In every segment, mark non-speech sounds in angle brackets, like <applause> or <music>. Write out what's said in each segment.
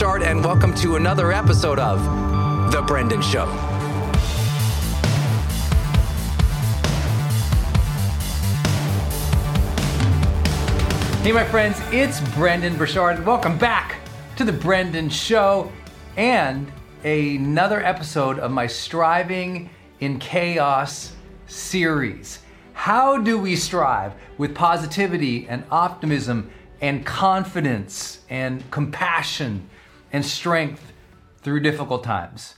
Burchard, and welcome to another episode of The Brendon Show. Hey, my friends, it's Brendon Burchard. Welcome back to The Brendon Show and another episode of my Striving in Chaos series. How do we strive with positivity and optimism and confidence and compassion and strength through difficult times.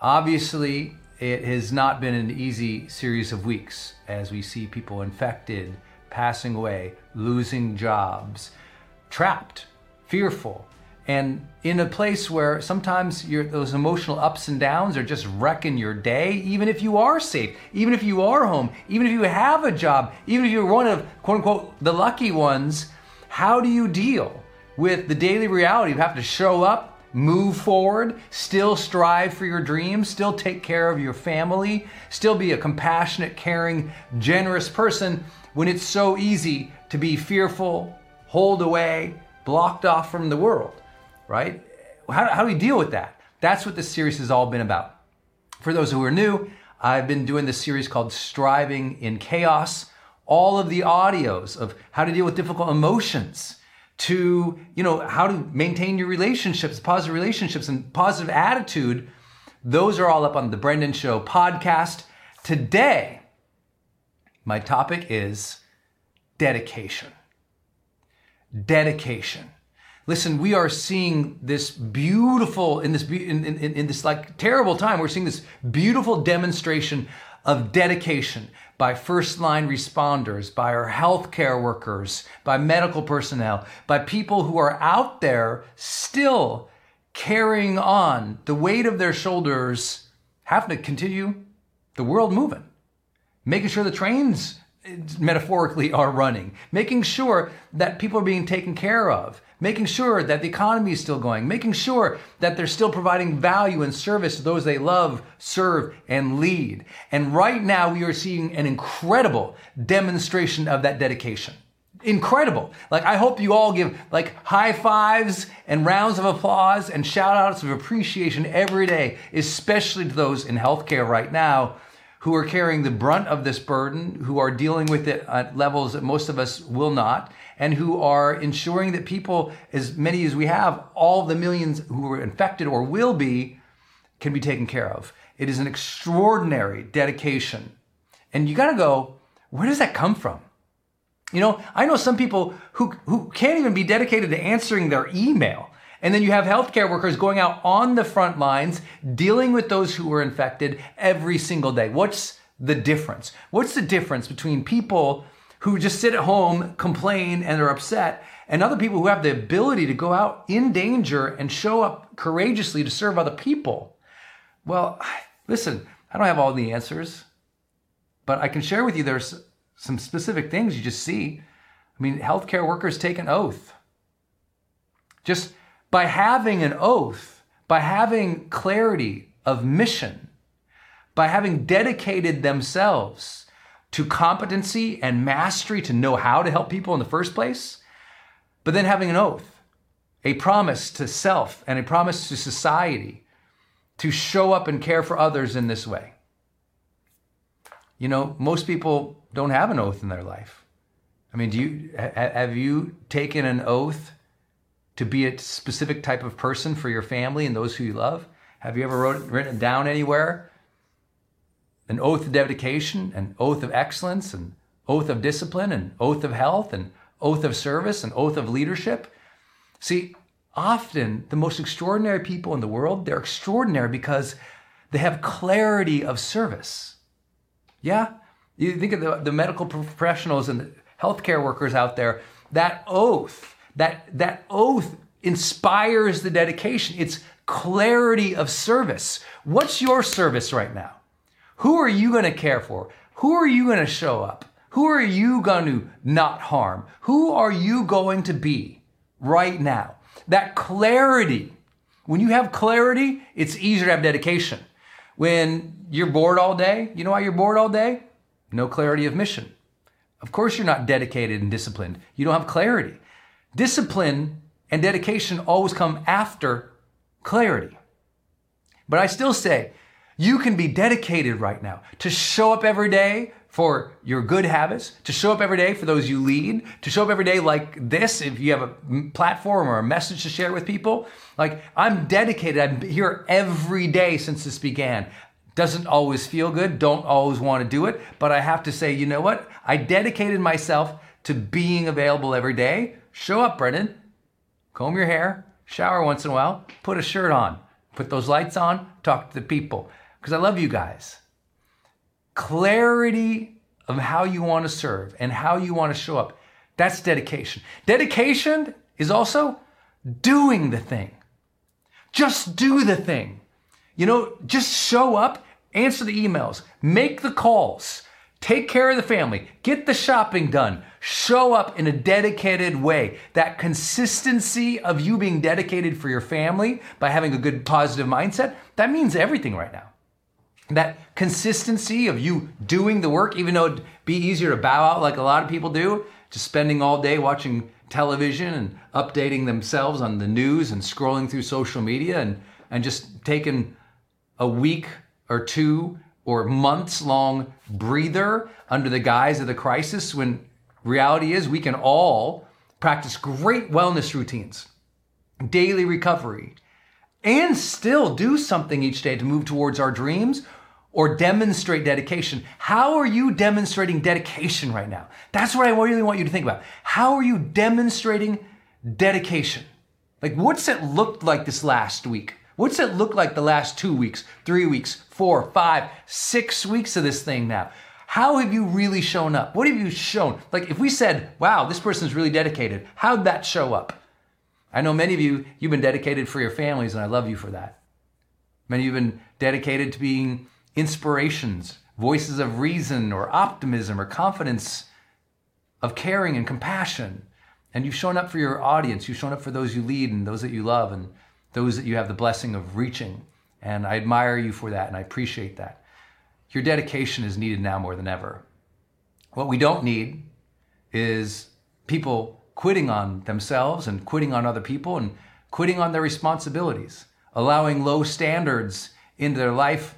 Obviously, it has not been an easy series of weeks as we see people infected, passing away, losing jobs, trapped, fearful, and in a place where sometimes those emotional ups and downs are just wrecking your day, even if you are safe, even if you are home, even if you have a job, even if you're one of quote unquote the lucky ones how do you deal with the daily reality You have to show up, move forward, still strive for your dreams, still take care of your family, still be a compassionate, caring, generous person when it's so easy to be fearful, hold away, blocked off from the world, right? How, how do we deal with that? That's what this series has all been about. For those who are new, I've been doing this series called Striving in Chaos. All of the audios of how to deal with difficult emotions, to you know how to maintain your relationships, positive relationships, and positive attitude. Those are all up on the Brendon Show podcast. Today, my topic is dedication. Dedication. Listen, we are seeing this beautiful in this in, in, in this like terrible time. We're seeing this beautiful demonstration of dedication by first line responders, by our healthcare workers, by medical personnel, by people who are out there still carrying on. The weight of their shoulders, having to continue the world moving, making sure the trains metaphorically are running, making sure that people are being taken care of, making sure that the economy is still going, making sure that they're still providing value and service to those they love, serve, and lead. And right now, we are seeing an incredible demonstration of that dedication. Incredible. Like, I hope you all give like high fives and rounds of applause and shout outs of appreciation every day, especially to those in healthcare right now who are carrying the brunt of this burden, who are dealing with it at levels that most of us will not, and who are ensuring that people, as many as we have, all the millions who are infected or will be, can be taken care of. It is an extraordinary dedication. And you got to go, where does that come from? You know, I know some people who, who can't even be dedicated to answering their email. And then you have healthcare workers going out on the front lines, dealing with those who are infected every single day. What's the difference? What's the difference between people who just sit at home, complain, and are upset, and other people who have the ability to go out in danger and show up courageously to serve other people? Well, listen, I don't have all the answers, but I can share with you there's some specific things you just see. I mean, healthcare workers take an oath. Just by having an oath, by having clarity of mission, by having dedicated themselves to competency and mastery to know how to help people in the first place, but then having an oath, a promise to self and a promise to society to show up and care for others in this way. You know, most people don't have an oath in their life. I mean, do you have you taken an oath to be a specific type of person for your family and those who you love? Have you ever wrote, written it down anywhere? An oath of dedication, an oath of excellence, an oath of discipline, an oath of health, an oath of service, an oath of leadership. See, often the most extraordinary people in the world, they're extraordinary because they have clarity of service. Yeah? You think of the, the medical professionals and the healthcare workers out there, that oath that, that oath inspires the dedication. It's clarity of service. What's your service right now? Who are you going to care for? Who are you going to show up? Who are you going to not harm? Who are you going to be right now? That clarity. When you have clarity, it's easier to have dedication. When you're bored all day, you know why you're bored all day? No clarity of mission. Of course, you're not dedicated and disciplined. You don't have clarity. Discipline and dedication always come after clarity. But I still say you can be dedicated right now to show up every day for your good habits, to show up every day for those you lead, to show up every day like this if you have a platform or a message to share with people. Like I'm dedicated. I'm here every day since this began. Doesn't always feel good, don't always want to do it, but I have to say, you know what? I dedicated myself to being available every day Show up, Brendon. Comb your hair, shower once in a while, put a shirt on, put those lights on, talk to the people. Because I love you guys. Clarity of how you want to serve and how you want to show up. That's dedication. Dedication is also doing the thing. Just do the thing. You know, just show up, answer the emails, make the calls, Take care of the family. Get the shopping done. Show up in a dedicated way. That consistency of you being dedicated for your family by having a good positive mindset, that means everything right now. That consistency of you doing the work, even though it'd be easier to bow out like a lot of people do, just spending all day watching television and updating themselves on the news and scrolling through social media and and just taking a week or two or months long breather under the guise of the crisis when reality is we can all practice great wellness routines, daily recovery, and still do something each day to move towards our dreams or demonstrate dedication. How are you demonstrating dedication right now? That's what I really want you to think about. How are you demonstrating dedication? Like, what's it looked like this last week? What's it look like the last two weeks, three weeks, four, five, six weeks of this thing now? How have you really shown up? What have you shown? Like, if we said, wow, this person's really dedicated, how'd that show up? I know many of you, you've been dedicated for your families, and I love you for that. Many of you have been dedicated to being inspirations, voices of reason or optimism or confidence, of caring and compassion. And you've shown up for your audience, you've shown up for those you lead and those that you love and those that you have the blessing of reaching. And I admire you for that and I appreciate that. Your dedication is needed now more than ever. What we don't need is people quitting on themselves and quitting on other people and quitting on their responsibilities, allowing low standards into their life,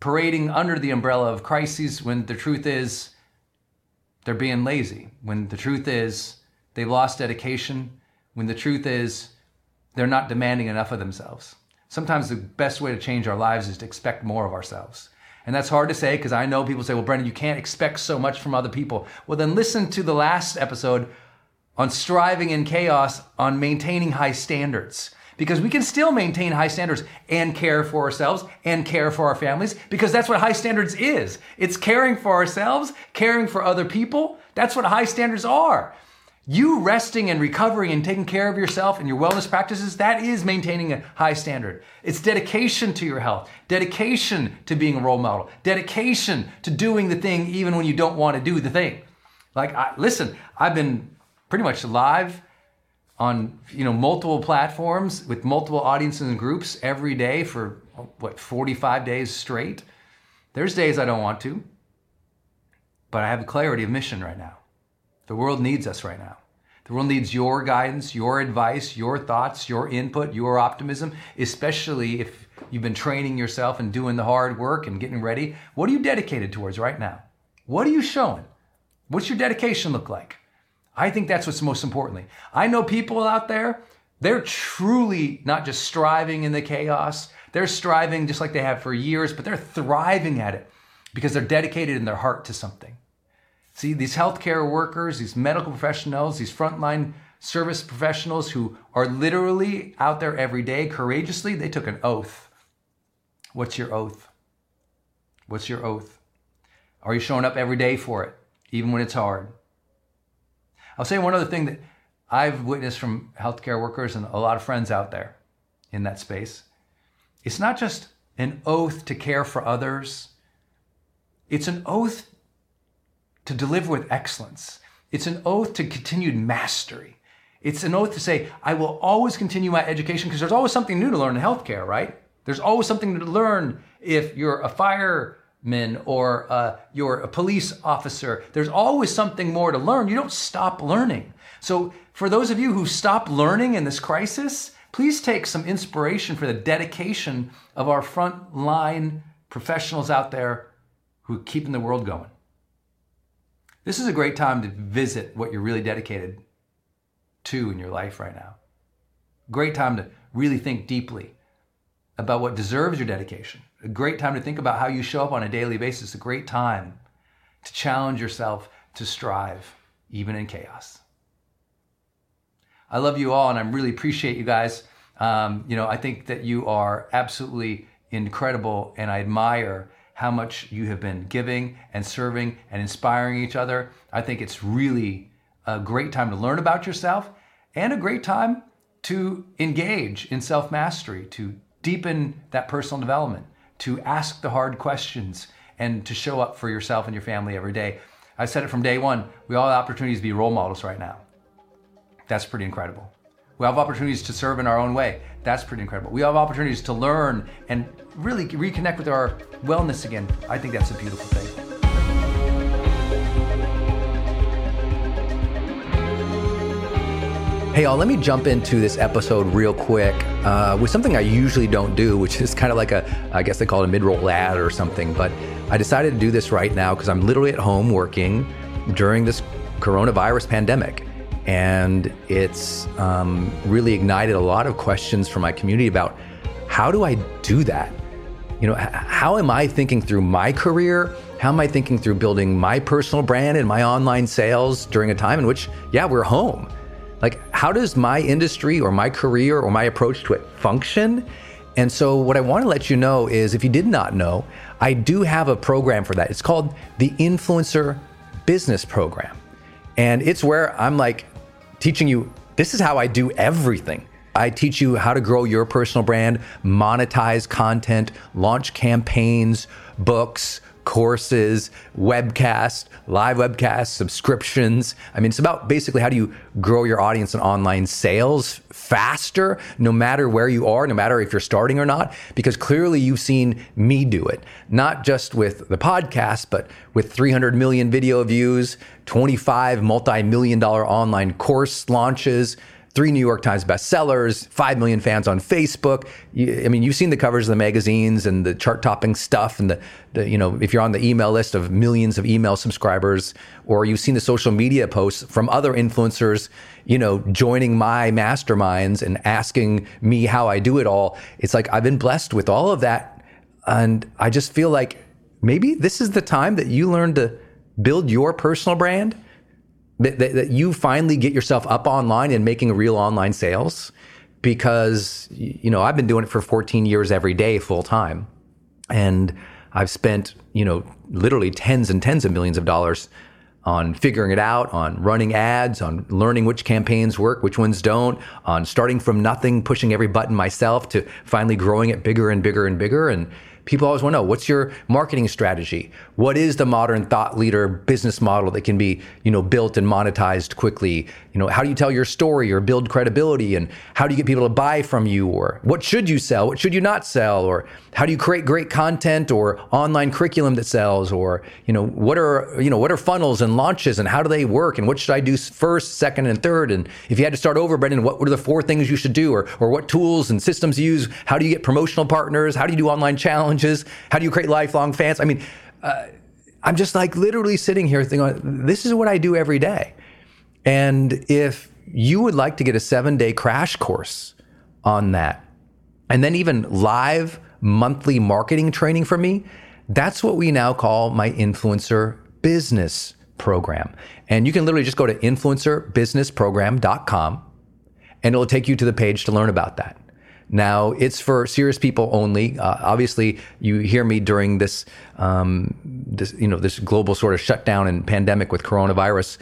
parading under the umbrella of crises when the truth is they're being lazy, when the truth is they've lost dedication, when the truth is they're not demanding enough of themselves. Sometimes the best way to change our lives is to expect more of ourselves. And that's hard to say because I know people say, well, Brendon, you can't expect so much from other people. Well, then listen to the last episode on striving in chaos, on maintaining high standards. Because we can still maintain high standards and care for ourselves and care for our families because that's what high standards is. It's caring for ourselves, caring for other people. That's what high standards are. You resting and recovering and taking care of yourself and your wellness practices, that is maintaining a high standard. It's dedication to your health, dedication to being a role model, dedication to doing the thing even when you don't want to do the thing. Like, I, listen, I've been pretty much live on you know multiple platforms with multiple audiences and groups every day for what 45 days straight. There's days I don't want to, but I have a clarity of mission right now. The world needs us right now. The world needs your guidance, your advice, your thoughts, your input, your optimism, especially if you've been training yourself and doing the hard work and getting ready. What are you dedicated towards right now? What are you showing? What's your dedication look like? I think that's what's most importantly. I know people out there, they're truly not just striving in the chaos, they're striving just like they have for years, but they're thriving at it because they're dedicated in their heart to something. See, these healthcare workers, these medical professionals, these frontline service professionals who are literally out there every day courageously, they took an oath. What's your oath? What's your oath? Are you showing up every day for it, even when it's hard? I'll say one other thing that I've witnessed from healthcare workers and a lot of friends out there in that space. It's not just an oath to care for others, it's an oath to deliver with excellence. It's an oath to continued mastery. It's an oath to say, I will always continue my education because there's always something new to learn in healthcare, right? There's always something to learn if you're a fireman or uh, you're a police officer. There's always something more to learn. You don't stop learning. So, for those of you who stop learning in this crisis, please take some inspiration for the dedication of our frontline professionals out there who are keeping the world going. This is a great time to visit what you're really dedicated to in your life right now. Great time to really think deeply about what deserves your dedication. A great time to think about how you show up on a daily basis. A great time to challenge yourself to strive, even in chaos. I love you all, and I really appreciate you guys. Um, you know, I think that you are absolutely incredible, and I admire how much you have been giving and serving and inspiring each other. I think it's really a great time to learn about yourself and a great time to engage in self mastery, to deepen that personal development, to ask the hard questions, and to show up for yourself and your family every day. I said it from day one we all have opportunities to be role models right now. That's pretty incredible. We have opportunities to serve in our own way. That's pretty incredible. We have opportunities to learn and really reconnect with our wellness again. I think that's a beautiful thing. Hey, y'all, let me jump into this episode real quick. uh, with something I usually don't do, which is kind of like a, I guess they call it a mid roll ad or something. But I decided to do this right now because I'm literally at home working during this coronavirus pandemic. And it's um, really ignited a lot of questions from my community about how do I do that? You know, how am I thinking through my career? How am I thinking through building my personal brand and my online sales during a time in which, yeah, we're home? Like, how does my industry or my career or my approach to it function? And so, what I want to let you know is if you did not know, I do have a program for that. It's called the Influencer Business Program. And it's where I'm like teaching you this is how I do everything. I teach you how to grow your personal brand, monetize content, launch campaigns, books, courses, webcasts, live webcasts, subscriptions. I mean, it's about basically how do you grow your audience and online sales faster, no matter where you are, no matter if you're starting or not, because clearly you've seen me do it, not just with the podcast, but with 300 million video views, 25 multi million dollar online course launches three New York Times bestsellers, 5 million fans on Facebook. You, I mean, you've seen the covers of the magazines and the chart topping stuff and the, the, you know, if you're on the email list of millions of email subscribers, or you've seen the social media posts from other influencers, you know, joining my masterminds and asking me how I do it all. It's like I've been blessed with all of that. And I just feel like maybe this is the time that you learn to build your personal brand that, that, that you finally get yourself up online and making real online sales because you know I've been doing it for 14 years every day full time. And I've spent you know literally tens and tens of millions of dollars on figuring it out, on running ads, on learning which campaigns work, which ones don't, on starting from nothing, pushing every button myself to finally growing it bigger and bigger and bigger. And People always want to know what's your marketing strategy? What is the modern thought leader business model that can be, you know, built and monetized quickly? You know, how do you tell your story or build credibility and how do you get people to buy from you or what should you sell? What should you not sell? Or how do you create great content or online curriculum that sells or, you know, what are, you know, what are funnels and launches and how do they work and what should I do first, second and third? And if you had to start over, Brendon, what were the four things you should do or or what tools and systems you use? How do you get promotional partners? How do you do online challenges? How do you create lifelong fans? I mean, uh, I'm just like literally sitting here thinking, this is what I do every day. And if you would like to get a seven day crash course on that, and then even live monthly marketing training from me, that's what we now call my influencer business program. And you can literally just go to influencerbusinessprogram.com and it'll take you to the page to learn about that. Now, it's for serious people only. Uh, obviously, you hear me during this, um, this, you know, this global sort of shutdown and pandemic with coronavirus,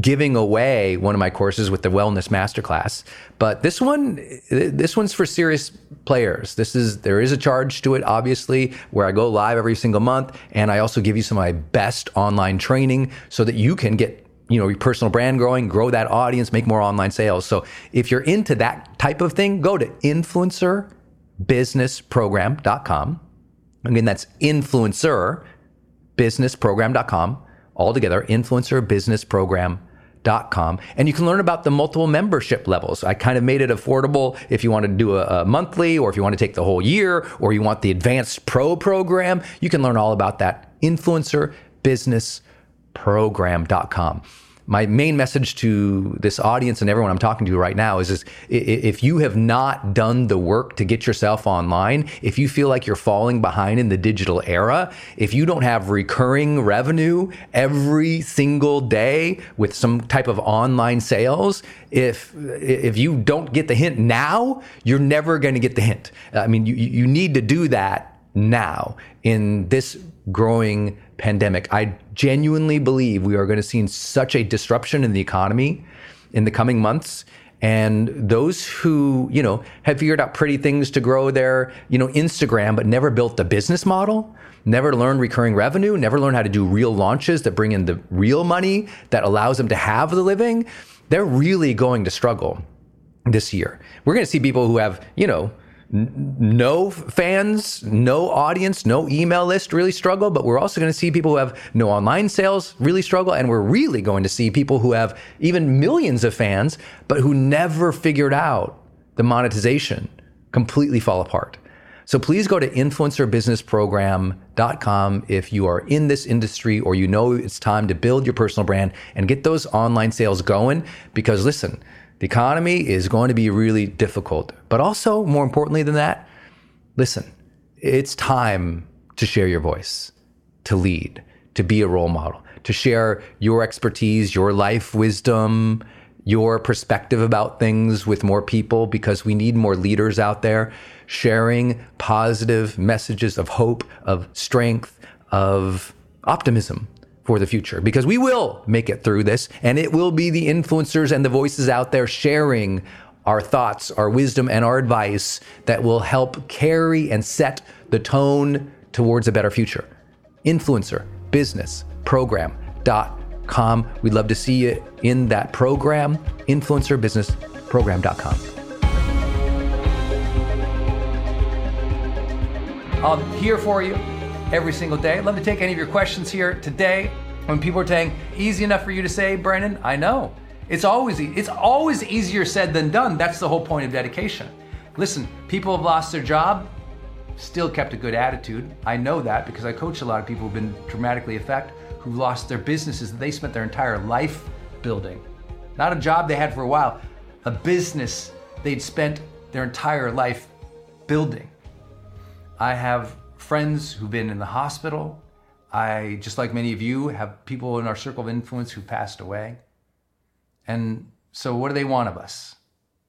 giving away one of my courses with the Wellness Masterclass. But this one, this one's for serious players. This is there is a charge to it, obviously, where I go live every single month, and I also give you some of my best online training so that you can get you know, your personal brand growing, grow that audience, make more online sales. So if you're into that type of thing, go to influencerbusinessprogram.com. Again, that's influencerbusinessprogram.com. All together, influencerbusinessprogram.com. And you can learn about the multiple membership levels. I kind of made it affordable if you want to do a, a monthly or if you want to take the whole year or you want the advanced pro program. You can learn all about that. Influencer Business program.com. My main message to this audience and everyone I'm talking to right now is, is if you have not done the work to get yourself online, if you feel like you're falling behind in the digital era, if you don't have recurring revenue every single day with some type of online sales, if if you don't get the hint now, you're never going to get the hint. I mean, you you need to do that now in this growing pandemic. I genuinely believe we are going to see such a disruption in the economy in the coming months. And those who, you know, have figured out pretty things to grow their, you know, Instagram, but never built a business model, never learned recurring revenue, never learned how to do real launches that bring in the real money that allows them to have the living, they're really going to struggle this year. We're going to see people who have, you know, no fans, no audience, no email list really struggle, but we're also going to see people who have no online sales really struggle. And we're really going to see people who have even millions of fans, but who never figured out the monetization completely fall apart. So please go to influencerbusinessprogram.com if you are in this industry or you know it's time to build your personal brand and get those online sales going. Because listen, the economy is going to be really difficult. But also, more importantly than that, listen, it's time to share your voice, to lead, to be a role model, to share your expertise, your life wisdom, your perspective about things with more people because we need more leaders out there sharing positive messages of hope, of strength, of optimism for the future because we will make it through this and it will be the influencers and the voices out there sharing our thoughts, our wisdom, and our advice that will help carry and set the tone towards a better future. Influencer business program.com. We'd love to see you in that program, influencerbusinessprogram.com. I'm here for you every single day. Love to take any of your questions here today. When people are saying, easy enough for you to say, Brandon, I know. It's always it's always easier said than done. That's the whole point of dedication. Listen, people have lost their job, still kept a good attitude. I know that because I coach a lot of people who've been dramatically affected, who've lost their businesses that they spent their entire life building. Not a job they had for a while, a business they'd spent their entire life building. I have friends who've been in the hospital. I, just like many of you, have people in our circle of influence who passed away. And so, what do they want of us?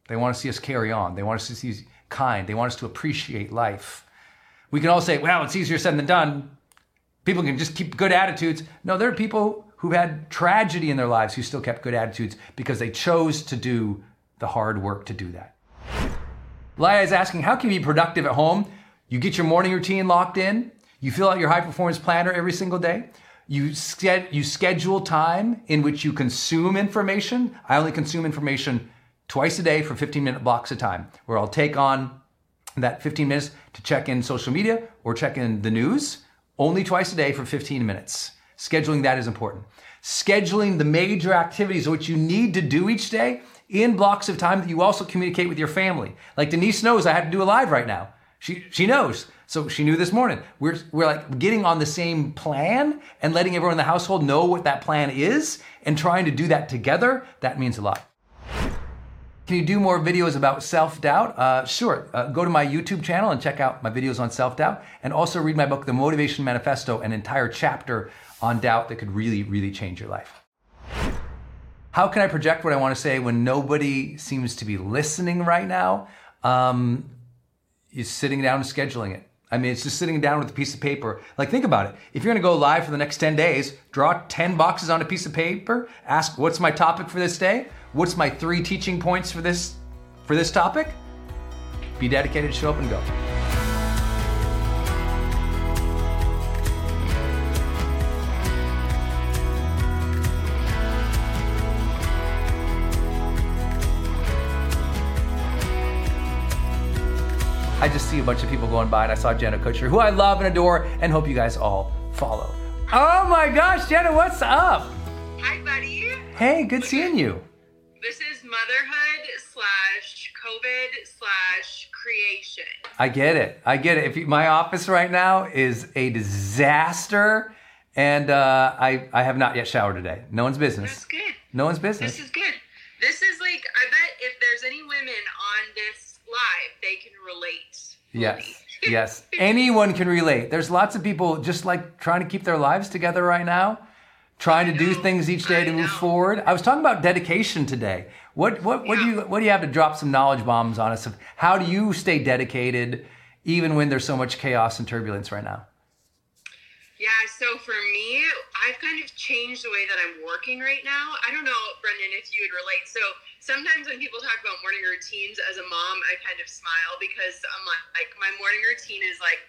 They want to see us carry on. They want us to see kind. They want us to appreciate life. We can all say, well, it's easier said than done. People can just keep good attitudes. No, there are people who've had tragedy in their lives who still kept good attitudes because they chose to do the hard work to do that. Laya is asking, how can you be productive at home? You get your morning routine locked in. You fill out your high performance planner every single day. You, you schedule time in which you consume information. I only consume information twice a day for 15 minute blocks of time, where I'll take on that 15 minutes to check in social media or check in the news only twice a day for 15 minutes. Scheduling that is important. Scheduling the major activities which you need to do each day in blocks of time that you also communicate with your family. Like Denise knows I have to do a live right now. She, she knows. So she knew this morning. We're, we're like getting on the same plan and letting everyone in the household know what that plan is and trying to do that together. That means a lot. Can you do more videos about self doubt? Uh, sure. Uh, go to my YouTube channel and check out my videos on self doubt. And also read my book, The Motivation Manifesto, an entire chapter on doubt that could really, really change your life. How can I project what I want to say when nobody seems to be listening right now? Um, is sitting down and scheduling it. I mean, it's just sitting down with a piece of paper. Like, think about it. If you're going to go live for the next 10 days, draw 10 boxes on a piece of paper, ask, what's my topic for this day? What's my three teaching points for this, for this topic? Be dedicated, to show up and go. I just see a bunch of people going by, and I saw Jenna Kutcher, who I love and adore, and hope you guys all follow. Oh my gosh, Jenna, what's up? Hi, buddy. Hey, good seeing you. This is motherhood slash COVID slash creation. I get it. I get it. If you, my office right now is a disaster, and uh, I I have not yet showered today. No one's business. That's good. No one's business. This is good. This is like I bet if there's any women on this live, they can relate. Yes. <laughs> Yes. Anyone can relate. There's lots of people just like trying to keep their lives together right now, trying to do things each day to move forward. I was talking about dedication today. What what what do you what do you have to drop some knowledge bombs on us of how do you stay dedicated even when there's so much chaos and turbulence right now? Yeah, so for me, I've kind of changed the way that I'm working right now. I don't know, Brendon, if you would relate. So sometimes when people talk about morning routines as a mom, I kind of smile because I'm like, like my morning routine is like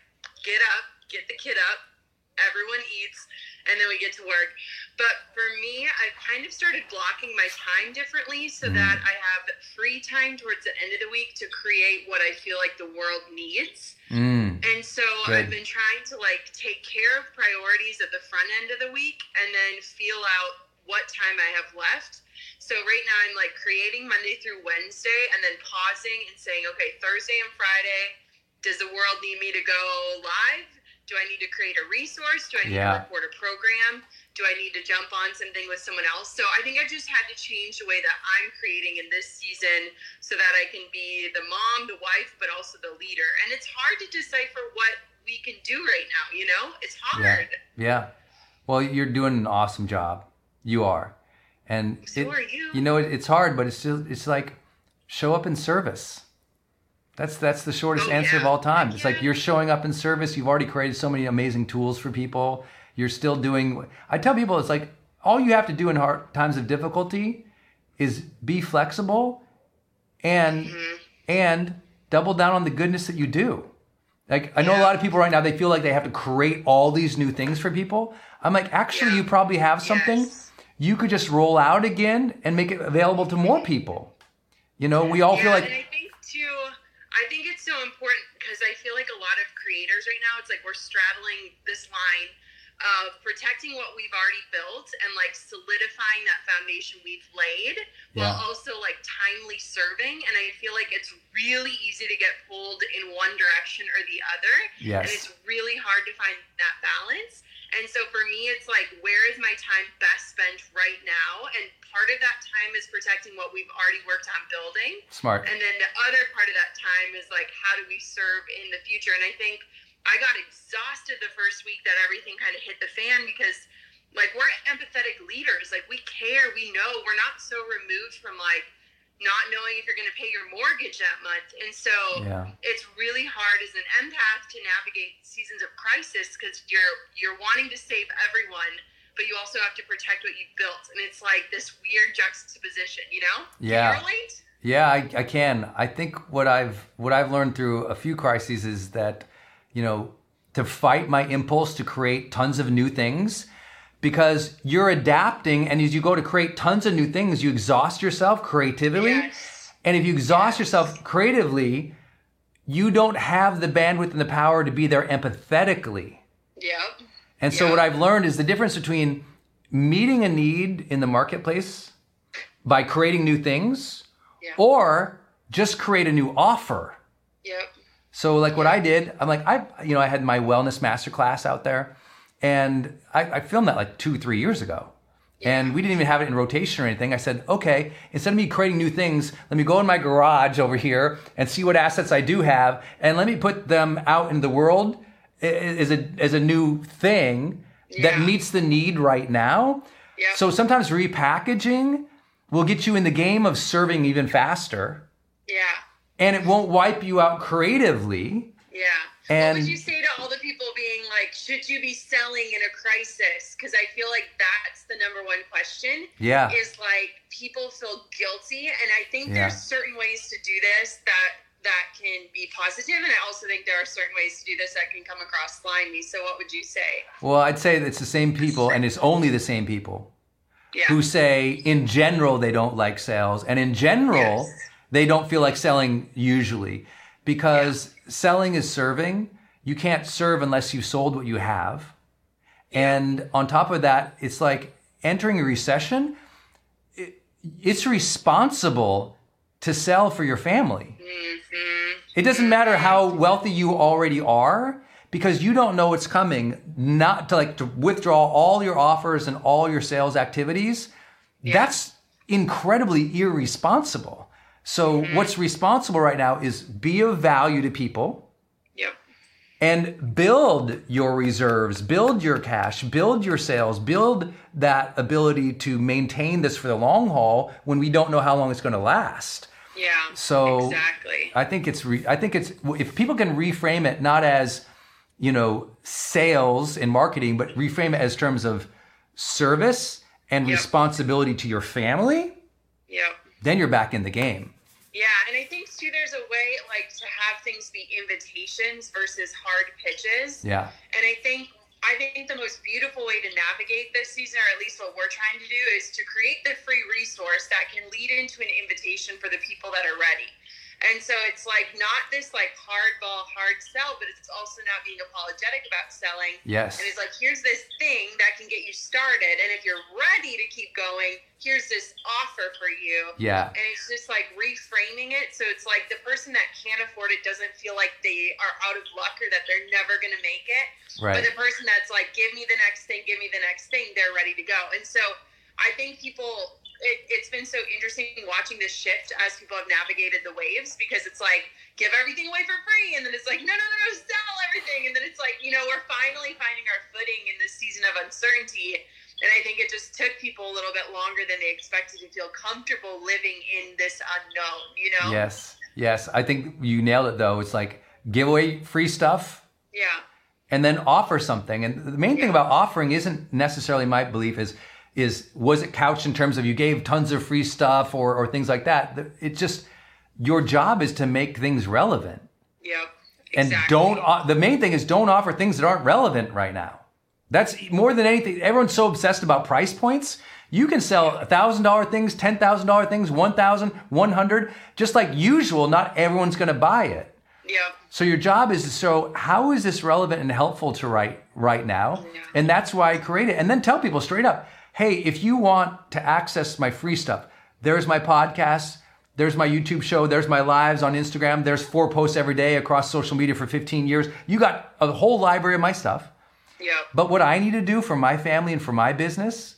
get up, get the kid up, everyone eats, and then we get to work. But for me, I've kind of started blocking my time differently so that I have free time towards the end of the week to create what I feel like the world needs. Mm. And so Good. I've been trying to like take care of priorities at the front end of the week and then feel out what time I have left. So right now I'm like creating Monday through Wednesday and then pausing and saying, okay, Thursday and Friday, does the world need me to go live? Do I need to create a resource? Do I need Yeah. to record a program? Do I need to jump on something with someone else? So I think I just had to change the way that I'm creating in this season so that I can be the mom, the wife, but also the leader. And it's hard to decipher what we can do right now, you know? It's hard. Yeah. Well, you're doing an awesome job. You are. And So are you. know, it, it's hard, but it's still it's like show up in service. That's that's the shortest Oh, answer of all time. It's like you're showing up in service. You've already created so many amazing tools for people. You're still doing. I tell people it's like all you have to do in hard times of difficulty is be flexible and Mm-hmm. and double down on the goodness that you do. Like I know a lot of people right now they feel like they have to create all these new things for people. I'm like actually Yeah. you probably have something Yes. you could just roll out again and make it available to more people. You know, we all yeah, feel like and I think too, I think it's so important because I feel like a lot of creators right now, it's like we're straddling this line of protecting what we've already built and like solidifying that foundation we've laid while also like timely serving. And I feel like it's really easy to get pulled in one direction or the other. Yes. And it's really hard to find that balance. And so for me, it's like, where is my time best spent right now? And part of that time is protecting what we've already worked on building. smart. And then the other part of that time is like, how do we serve in the future? And I think I got exhausted the first week that everything kind of hit the fan because, like, we're empathetic leaders. Like, we care, we know. We're not so removed from, like, not knowing if you're going to pay your mortgage that month. And so Yeah. it's really hard as an empath to navigate seasons of crisis because you're you're wanting to save everyone, but you also have to protect what you've built. And it's like this weird juxtaposition, you know? You Yeah. Yeah, I, I can. I think what I've what I've learned through a few crises is that, you know, to fight my impulse to create tons of new things because you're adapting and as you go to create tons of new things, you exhaust yourself creatively. Yes. And if you exhaust yourself creatively, you don't have the bandwidth and the power to be there empathetically. Yep. And so Yeah. what I've learned is the difference between meeting a need in the marketplace by creating new things Yeah. or just create a new offer. Yep. So like what I did, I'm like, I, you know, I had my wellness masterclass out there and I, I filmed that like two, three years ago. And we didn't even have it in rotation or anything. I said, okay, instead of me creating new things, let me go in my garage over here and see what assets I do have, and let me put them out in the world as a as a new thing that Yeah. meets the need right now. So sometimes repackaging will get you in the game of serving even faster, Yeah. and it won't wipe you out creatively. Yeah. And- what would you say to all the people should you be selling in a crisis? Because I feel like that's the number one question. Yeah. Is like people feel guilty, and I think Yeah. there's certain ways to do this that that can be positive, and I also think there are certain ways to do this that can come across slimy. So, what would you say? Well, I'd say it's the same people, and it's only the same people Yeah. who say, in general, they don't like sales, and in general, Yes. they don't feel like selling usually, because selling is serving. You can't serve unless you've sold what you have, and on top of that, it's like entering a recession. It, it's responsible to sell for your family. Mm-hmm. It doesn't matter how wealthy you already are because you don't know what's coming. Not to like to withdraw all your offers and all your sales activities. That's incredibly irresponsible. So what's responsible right now is be of value to people. And build your reserves, build your cash, build your sales, build that ability to maintain this for the long haul when we don't know how long it's going to last. Yeah. So exactly. I think it's re- I think it's if people can reframe it not as you know sales and marketing, but reframe it as terms of service and Yep. responsibility to your family, yep. then you're back in the game. Yeah, and I think too, there's a way like to have things be invitations versus hard pitches. Yeah, And I think I think the most beautiful way to navigate this season, or at least what we're trying to do, is to create the free resource that can lead into an invitation for the people that are ready. And so it's like not this like hardball hard sell, but it's also not being apologetic about selling. Yes. And it's like here's this thing that can get you started, and if you're ready to keep going, here's this offer for you. Yeah. And it's just like reframing it, so it's like the person that can't afford it doesn't feel like they are out of luck or that they're never gonna make it. Right. But the person that's like, give me the next thing, give me the next thing, they're ready to go. And so I think people it, it's been so interesting watching this shift as people have navigated the waves because it's like give everything away for free and then it's like no no no no sell everything and then it's like you know we're finally finding our footing in this season of uncertainty and i think it just took people a little bit longer than they expected to feel comfortable living in this unknown you know Yes. Yes. I think you nailed it though. It's like give away free stuff yeah and then offer something. And the main thing about offering isn't necessarily my belief is is was it couched in terms of you gave tons of free stuff or or things like that. It's just your job is to make things relevant. yep And don't uh, the main thing is don't offer things that aren't relevant right now. That's more than anything. Everyone's so obsessed about price points. You can sell thousand dollar things, ten thousand dollar things, one thousand, one hundred. Just like usual, not everyone's going to buy it. yep So your job is to show how is this relevant and helpful to right right now, Yeah. and that's why I create it. And then tell people straight up, hey, if you want to access my free stuff, there's my podcast, there's my YouTube show, there's my lives on Instagram, there's four posts every day across social media for 15 years. You got a whole library of my stuff. Yeah. But what I need to do for my family and for my business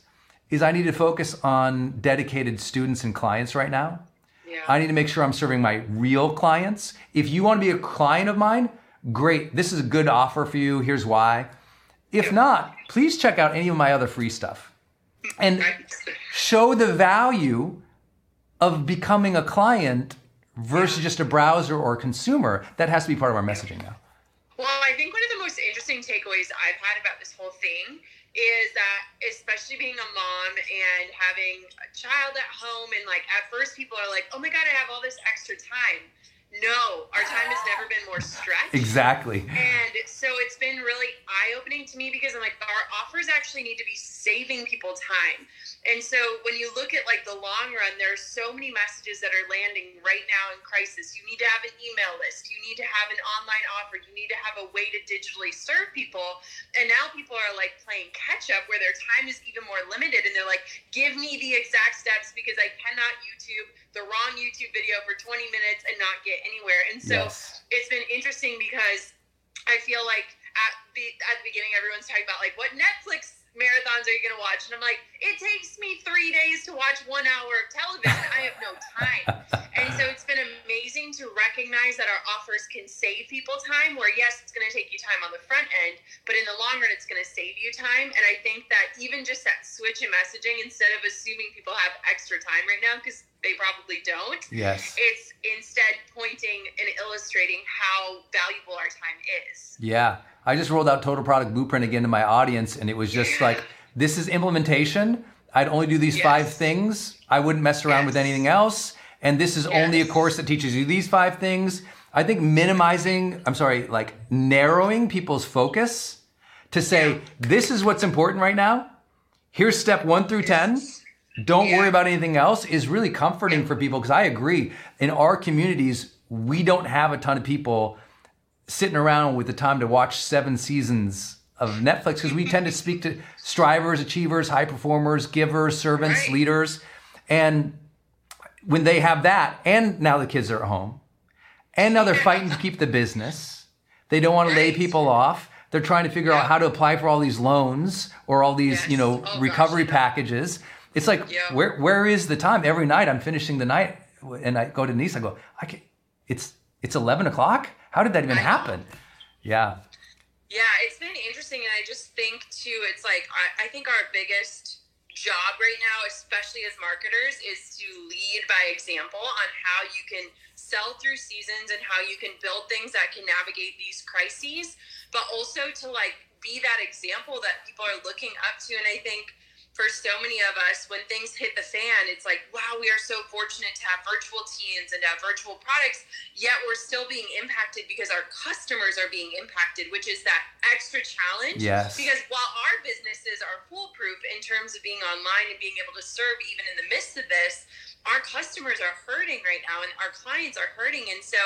is I need to focus on dedicated students and clients right now. yeah I need to make sure I'm serving my real clients. If you want to be a client of mine, great. This is a good offer for you. Here's why. If not, please check out any of my other free stuff and Right. show the value of becoming a client versus just a browser or a consumer. That has to be part of our messaging now. Well, I think one of the most interesting takeaways I've had about this whole thing is that, especially being a mom and having a child at home, and like at first people are like, oh my God, I have all this extra time. No, our time has never been more stretched. Exactly. And so it's been really eye opening to me because I'm like, our offers actually need to be saving people time. And so when you look at like the long run, there are so many messages that are landing right now in crisis. You need to have an email list, you need to have an online offer, you need to have a way to digitally serve people. And now people are like playing catch up where their time is even more limited. And they're like, give me the exact steps because I cannot YouTube the wrong YouTube video for 20 minutes and not get anywhere. And so Yes. it's been interesting because I feel like at the at the beginning everyone's talking about like what Netflix marathons are you gonna watch? And I'm like, it takes me three days to watch one hour of television. I have no time. <laughs> And so it's been amazing to recognize that our offers can save people time where yes, it's gonna take you time on the front end, but in the long run it's gonna save you time. And I think that even just that switch in messaging, instead of assuming people have extra time right now, because they probably don't, Yes. it's instead pointing and illustrating how valuable our time is. Yeah. I just rolled out Total Product Blueprint again to my audience, and it was just like, this is implementation. I'd only do these Yes. five things. I wouldn't mess around with anything else. And this is only a course that teaches you these five things. I think minimizing, I'm sorry, like narrowing people's focus to say, this is what's important right now. Here's step one through 10. Don't Yeah. worry about anything else is really comforting for people because I agree. In our communities, we don't have a ton of people sitting around with the time to watch seven seasons of Netflix because we tend to speak to strivers, achievers, high performers, givers, servants, Right. leaders. And when they have that, and now the kids are at home, and now they're fighting to keep the business, they don't want to lay people off. They're trying to figure out how to apply for all these loans or all these, Yes. you know, Oh, gosh, recovery yeah. packages. It's like, Yeah. where where is the time? Every night I'm finishing the night, and I go to Denise. I go, I can, it's it's eleven o'clock. How did that even happen? Yeah, Yeah, it's been interesting, and I just think too, it's like I, I think our biggest job right now, especially as marketers, is to lead by example on how you can sell through seasons and how you can build things that can navigate these crises, but also to like be that example that people are looking up to. And I think for so many of us, when things hit the fan, it's like, wow, we are so fortunate to have virtual teams and to have virtual products, yet we're still being impacted because our customers are being impacted, which is that extra challenge. Yes. Because while our businesses are foolproof in terms of being online and being able to serve even in the midst of this, our customers are hurting right now and our clients are hurting. And so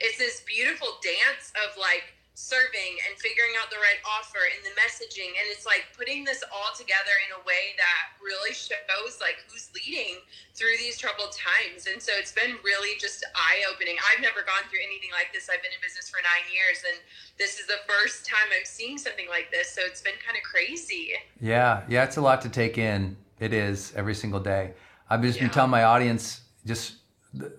it's this beautiful dance of like, serving and figuring out the right offer and the messaging. And it's like putting this all together in a way that really shows like who's leading through these troubled times. And so it's been really just eye-opening. I've never gone through anything like this. I've been in business for nine years and this is the first time i'm seeing something like this. So it's been kind of crazy. Yeah. Yeah it's a lot to take in. It is every single day. I've just Yeah. been telling my audience just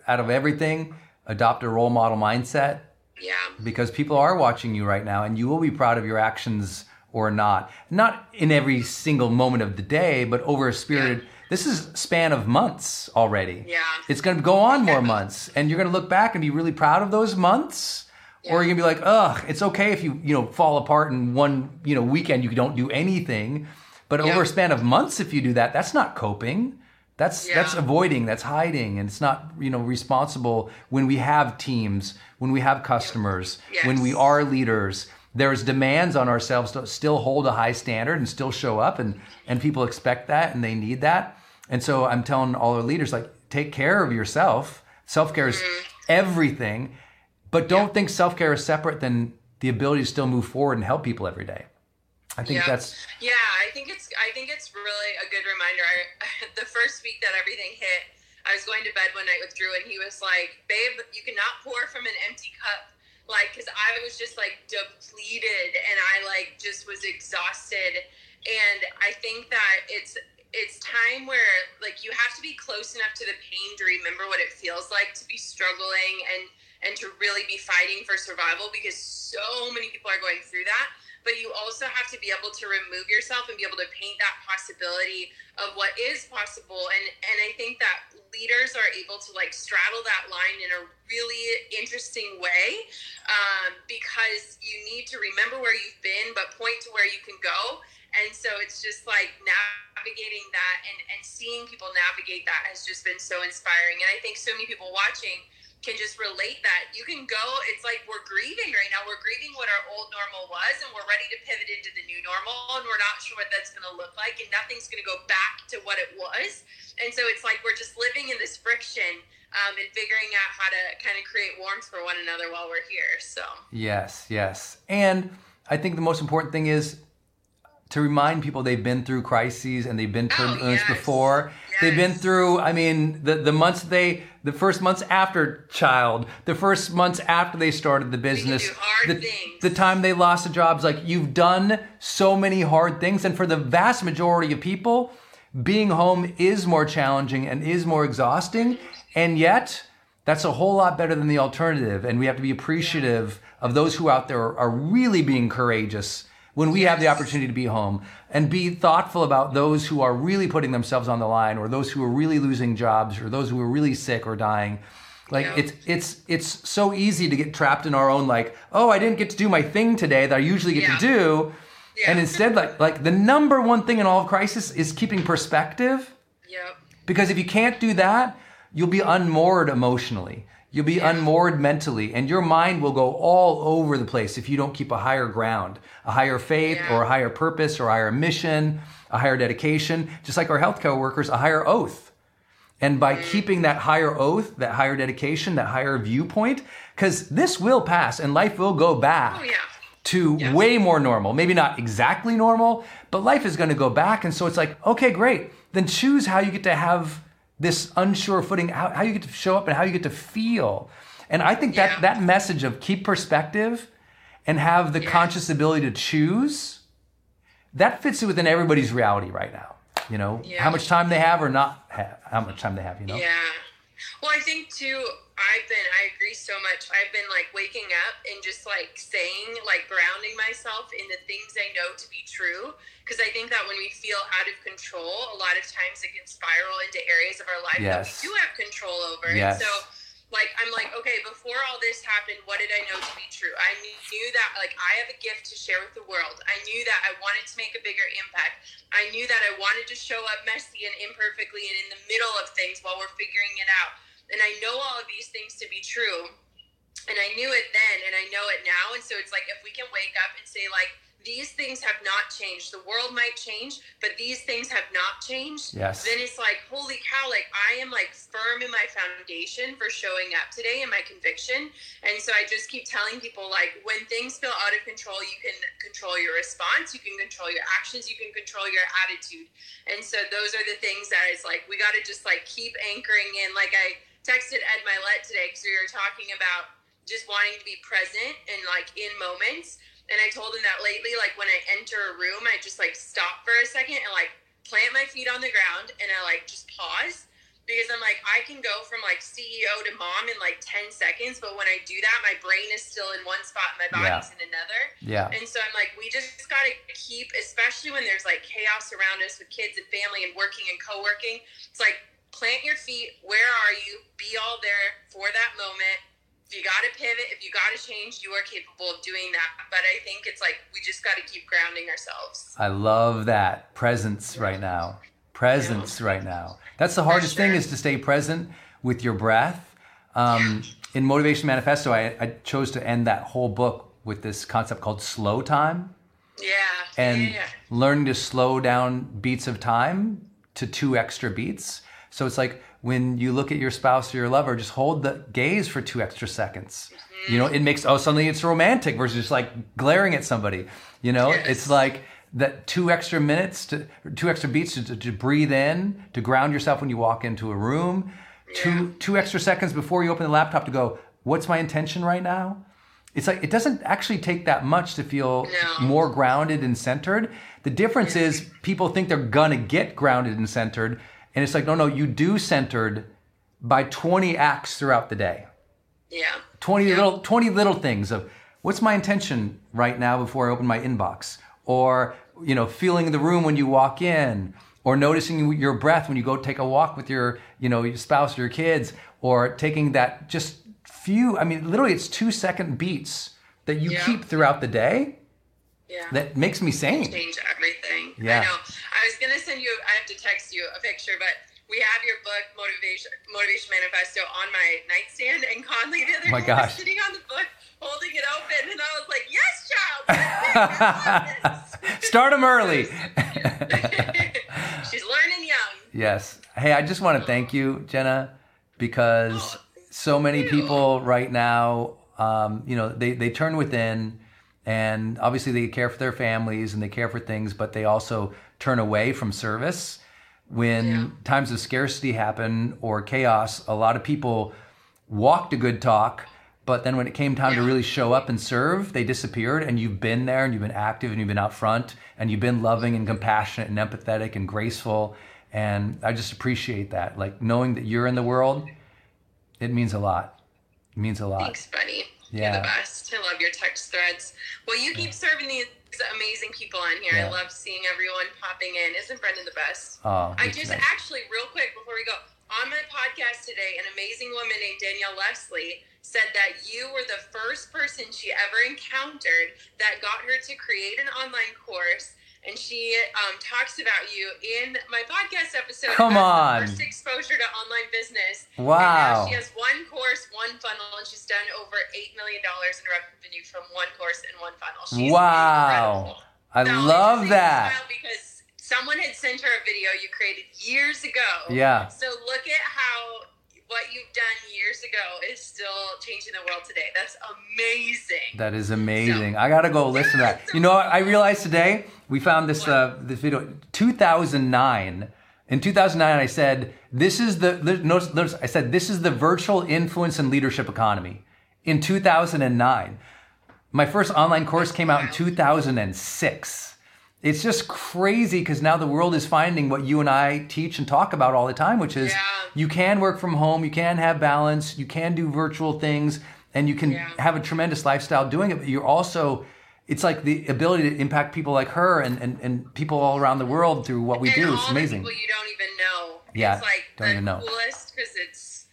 out of everything adopt a role model mindset yeah. Because people are watching you right now and you will be proud of your actions or not. Not in every single moment of the day but over a spirited this is span of months already. Yeah. it's going to go on more months and you're going to look back and be really proud of those months or you're going to be like ugh it's okay if you you know fall apart in one you know weekend you don't do anything. But over a span of months if you do that that's not coping that's Yeah. that's avoiding, that's hiding, and it's not you know responsible when we have teams, when we have customers, when we are leaders. There's demands on ourselves to still hold a high standard and still show up, and and people expect that and they need that. And so I'm telling all our leaders like take care of yourself. Self care is mm-hmm. everything, but don't think self care is separate than the ability to still move forward and help people every day. I think yeah. that's yeah i think it's i think it's really a good reminder. I, <laughs> the first week that everything hit i was going to bed one night with drew and he was like babe you cannot pour from an empty cup. Like because i was just like depleted and i like just was exhausted. And i think that it's it's time where like you have to be close enough to the pain to remember what it feels like to be struggling and and to really be fighting for survival because so many people are going through that but you also have to be able to remove yourself and be able to paint that possibility of what is possible. And and i think that leaders are able to like straddle that line in a really interesting way um, because you need to remember where you've been but point to where you can go. And so it's just like navigating that and and seeing people navigate that has just been so inspiring. And i think so many people watching can just relate that. You can go it's like we're grieving right now. We're grieving what our old normal was and we're ready to pivot into the new normal and we're not sure what that's going to look like and nothing's going to go back to what it was. And so it's like we're just living in this friction um, and figuring out how to kind of create warmth for one another while we're here so. Yes, yes. And I think the most important thing is to remind people they've been through crises and they've been turbulence yes. before. They've been through, I mean, the, the months they, the first months after child, the first months after they started the business, the, the time they lost the jobs. Like you've done so many hard things. And for the vast majority of people, being home is more challenging and is more exhausting. And yet, that's a whole lot better than the alternative. And we have to be appreciative of those who out there are, are really being courageous when we have the opportunity to be home and be thoughtful about those who are really putting themselves on the line or those who are really losing jobs or those who are really sick or dying. Like Yeah. it's it's it's so easy to get trapped in our own like, oh, I didn't get to do my thing today that I usually get Yeah. to do. Yeah. And instead like like the number one thing in all of crisis is keeping perspective. yep Because if you can't do that, you'll be unmoored emotionally. You'll be unmoored mentally, and your mind will go all over the place if you don't keep a higher ground, a higher faith, Yeah. or a higher purpose, or a higher mission, a higher dedication. Just like our healthcare workers, a higher oath. And by keeping that higher oath, that higher dedication, that higher viewpoint, because this will pass and life will go back Oh, yeah. to way more normal. Maybe not exactly normal, but life is going to go back. And so it's like, okay, great. Then choose how you get to have this unsure footing, how, how you get to show up and how you get to feel. And I think that Yeah. that message of keep perspective and have the Yeah. conscious ability to choose, that fits within everybody's reality right now. You know, Yeah. how much time they have or not have, how much time they have, you know? Yeah. Well, I think too, I've been, I agree so much. I've been like waking up and just like saying, like grounding myself in the things I know to be true. Because I think that when we feel out of control, a lot of times it can spiral into areas of our life Yes. that we do have control over. Yes. And so like I'm like, okay, before all this happened, what did I know to be true? I knew that like I have a gift to share with the world. I knew that I wanted to make a bigger impact. I knew that I wanted to show up messy and imperfectly and in the middle of things while we're figuring it out. And I know all of these things to be true. And I knew it then and I know it now. And so it's like if we can wake up and say like these things have not changed. The world might change, but these things have not changed. Yes. Then it's like, holy cow, like I am like firm in my foundation for showing up today and my conviction. And so I just keep telling people like when things feel out of control, you can control your response, you can control your actions, you can control your attitude. And so those are the things that it's like we got to just like keep anchoring in. Like I texted Ed Mylett today because we were talking about just wanting to be present and like in moments and I told him that lately, like when I enter a room, I just like stop for a second and like plant my feet on the ground and I like just pause because I'm like, I can go from like CEO to mom in like 10 seconds. But when I do that, my brain is still in one spot and my body's Yeah. in another. Yeah. And so I'm like, we just got to keep, especially when there's like chaos around us with kids and family and working and co working. It's like, plant your feet. Where are you? Be all there for that moment. If you got to pivot, if you got to change, you are capable of doing that. But I think it's like we just got to keep grounding ourselves. I love that presence right now. Presence right now. That's the hardest thing is to stay present with your breath. Um, in Motivation Manifesto, I, I chose to end that whole book with this concept called slow time Yeah. and yeah, yeah. learning to slow down beats of time to two extra beats. So it's like when you look at your spouse or your lover, just hold the gaze for two extra seconds. You know, it makes oh suddenly it's romantic versus just like glaring at somebody. You know, Yes. it's like that two extra minutes to two extra beats to, to breathe in, to ground yourself when you walk into a room. Two two extra seconds before you open the laptop to go, what's my intention right now? It's like it doesn't actually take that much to feel No. more grounded and centered. The difference is people think they're gonna get grounded and centered, and it's like no, no, you do centered by 20 acts throughout the day. Yeah. 20 little 20 little things of what's my intention right now before I open my inbox or you know feeling the room when you walk in or noticing your breath when you go take a walk with your you know your spouse or your kids or taking that just few I mean literally it's 2 second beats that you Yeah. keep throughout the day Yeah. that makes me sane. change everything. Yeah. I know. I was gonna send you. I have to text you a picture, but we have your book, Motivation Motivation Manifesto, on my nightstand. And Conley the other Oh my day gosh. was sitting on the book, holding it open, and I was like, "Yes, child." Start them early. <laughs> She's learning young. Yes. Hey, I just want to thank you, Jenna, because so many you. people right now, um, you know, they, they turn within and obviously they care for their families and they care for things, but they also turn away from service. When Yeah. times of scarcity happen or chaos, a lot of people walked a good talk, but then when it came time to really show up and serve, they disappeared. And you've been there and you've been active and you've been out front and you've been loving and compassionate and empathetic and graceful. And I just appreciate that. Like knowing that you're in the world, it means a lot. It means a lot. Thanks, buddy. Yeah. You're the best. I love your text threads. Well, you keep serving these amazing people on here. Yeah. I love seeing everyone popping in. Isn't Brendon the best? Oh, I just nice. actually, real quick before we go, on my podcast today, an amazing woman named Danielle Leslie said that you were the first person she ever encountered that got her to create an online course. And she um, talks about you in my podcast episode. Come on. First exposure to online business. Wow. she has one course, one funnel, and she's done over $8 million in revenue from one course and one funnel. She's Wow. incredible. I So love that. Because someone had sent her a video you created years ago. Yeah. So look at how what you've done years ago is still changing the world today. That's amazing. That is amazing. I gotta go listen to that. You know what? I realized today we found this uh, this video 2009. In 2009, I said this is the notice, notice I said this is the virtual influence and leadership economy. In 2009, my first online course came out in 2006. It's just crazy because now the world is finding what you and I teach and talk about all the time, which is Yeah. you can work from home, you can have balance, you can do virtual things, and you can Yeah. have a tremendous lifestyle doing it. But you're also, it's like the ability to impact people like her and, and, and people all around the world through what we and do. It's amazing. people you don't even know. Yeah, it's like don't the even know. coolest because it's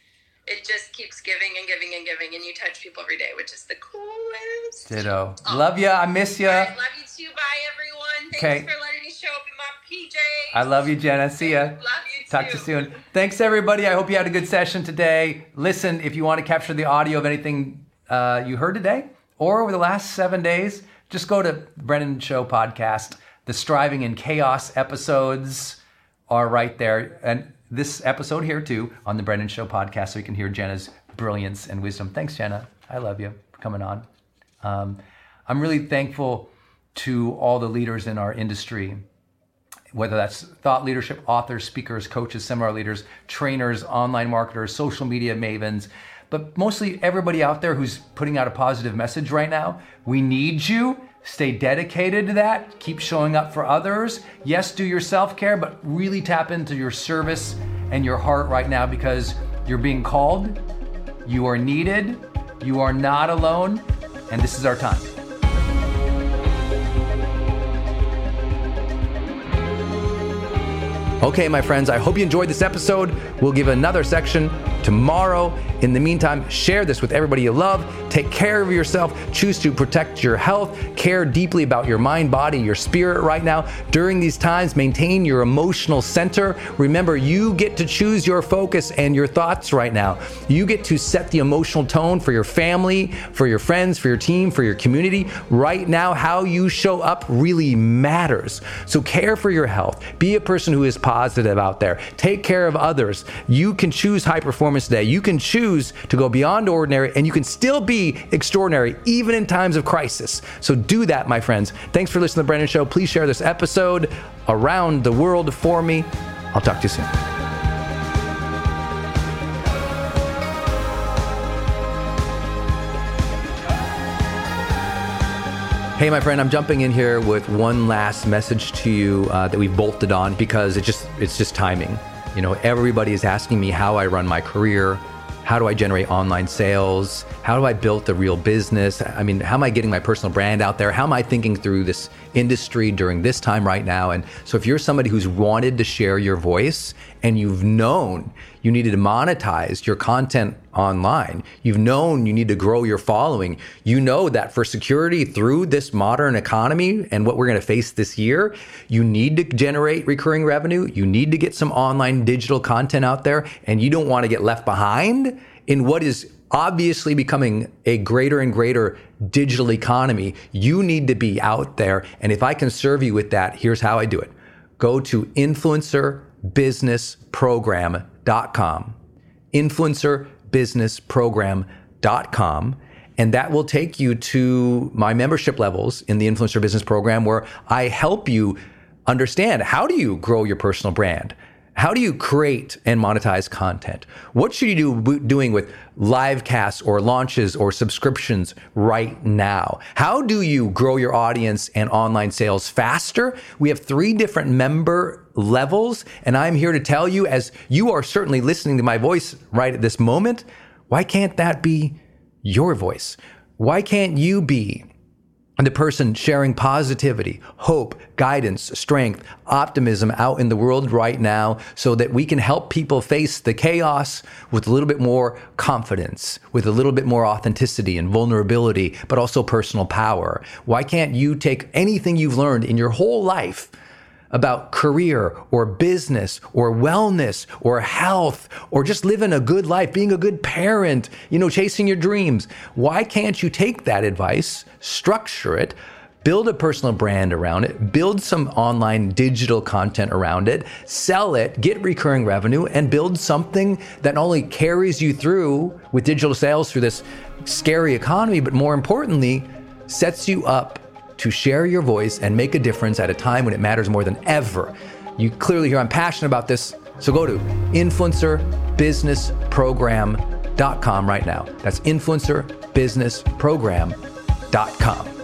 it just keeps giving and giving and giving, and you touch people every day, which is the coolest. Ditto. Oh. Love you. I miss you. I love you too. Bye, everyone. Thanks okay. for letting me show up in my PJ. I love you, Jenna. See ya. Love you too. Talk to you soon. Thanks, everybody. I hope you had a good session today. Listen, if you want to capture the audio of anything uh, you heard today or over the last seven days, just go to Brendon Show podcast. The Striving in Chaos episodes are right there. And this episode here too on the Brendon Show podcast, so you can hear Jenna's brilliance and wisdom. Thanks, Jenna. I love you for coming on. Um, I'm really thankful to all the leaders in our industry, whether that's thought leadership, authors, speakers, coaches, seminar leaders, trainers, online marketers, social media mavens, but mostly everybody out there who's putting out a positive message right now. We need you. Stay dedicated to that. Keep showing up for others. Yes, do your self care, but really tap into your service and your heart right now because you're being called, you are needed, you are not alone, and this is our time. Okay, my friends, I hope you enjoyed this episode. We'll give another section tomorrow. In the meantime, share this with everybody you love. Take care of yourself. Choose to protect your health. Care deeply about your mind, body, your spirit right now. During these times, maintain your emotional center. Remember, you get to choose your focus and your thoughts right now. You get to set the emotional tone for your family, for your friends, for your team, for your community. Right now, how you show up really matters. So care for your health. Be a person who is positive out there. Take care of others. You can choose high performance today. You can choose to go beyond ordinary and you can still be extraordinary even in times of crisis. So do that, my friends. Thanks for listening to the Brendon Show. Please share this episode around the world for me. I'll talk to you soon. Hey, my friend, I'm jumping in here with one last message to you uh, that we've bolted on because it just it's just timing. You know, everybody is asking me how I run my career, how do I generate online sales? How do I build a real business? I mean, how am I getting my personal brand out there? How am I thinking through this industry during this time right now? And so, if you're somebody who's wanted to share your voice and you've known you needed to monetize your content online, you've known you need to grow your following, you know that for security through this modern economy and what we're going to face this year, you need to generate recurring revenue, you need to get some online digital content out there, and you don't want to get left behind in what is obviously becoming a greater and greater digital economy, you need to be out there. And if I can serve you with that, here's how I do it. Go to influencerbusinessprogram.com. Influencerbusinessprogram.com. And that will take you to my membership levels in the Influencer Business Program where I help you understand how do you grow your personal brand? How do you create and monetize content? What should you do doing with live casts or launches or subscriptions right now? How do you grow your audience and online sales faster? We have three different member levels, and I'm here to tell you, as you are certainly listening to my voice right at this moment, why can't that be your voice? Why can't you be the person sharing positivity, hope, guidance, strength, optimism out in the world right now so that we can help people face the chaos with a little bit more confidence, with a little bit more authenticity and vulnerability, but also personal power. Why can't you take anything you've learned in your whole life? About career or business or wellness or health or just living a good life, being a good parent, you know, chasing your dreams. Why can't you take that advice, structure it, build a personal brand around it, build some online digital content around it, sell it, get recurring revenue, and build something that not only carries you through with digital sales through this scary economy, but more importantly, sets you up to share your voice and make a difference at a time when it matters more than ever. You clearly hear I'm passionate about this, so go to influencerbusinessprogram.com right now. That's influencerbusinessprogram.com.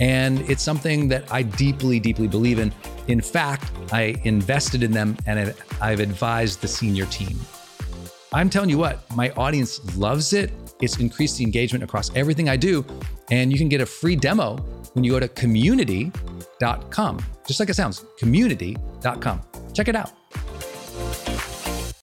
And it's something that I deeply, deeply believe in. In fact, I invested in them and I've advised the senior team. I'm telling you what, my audience loves it. It's increased the engagement across everything I do. And you can get a free demo when you go to community.com, just like it sounds, community.com. Check it out.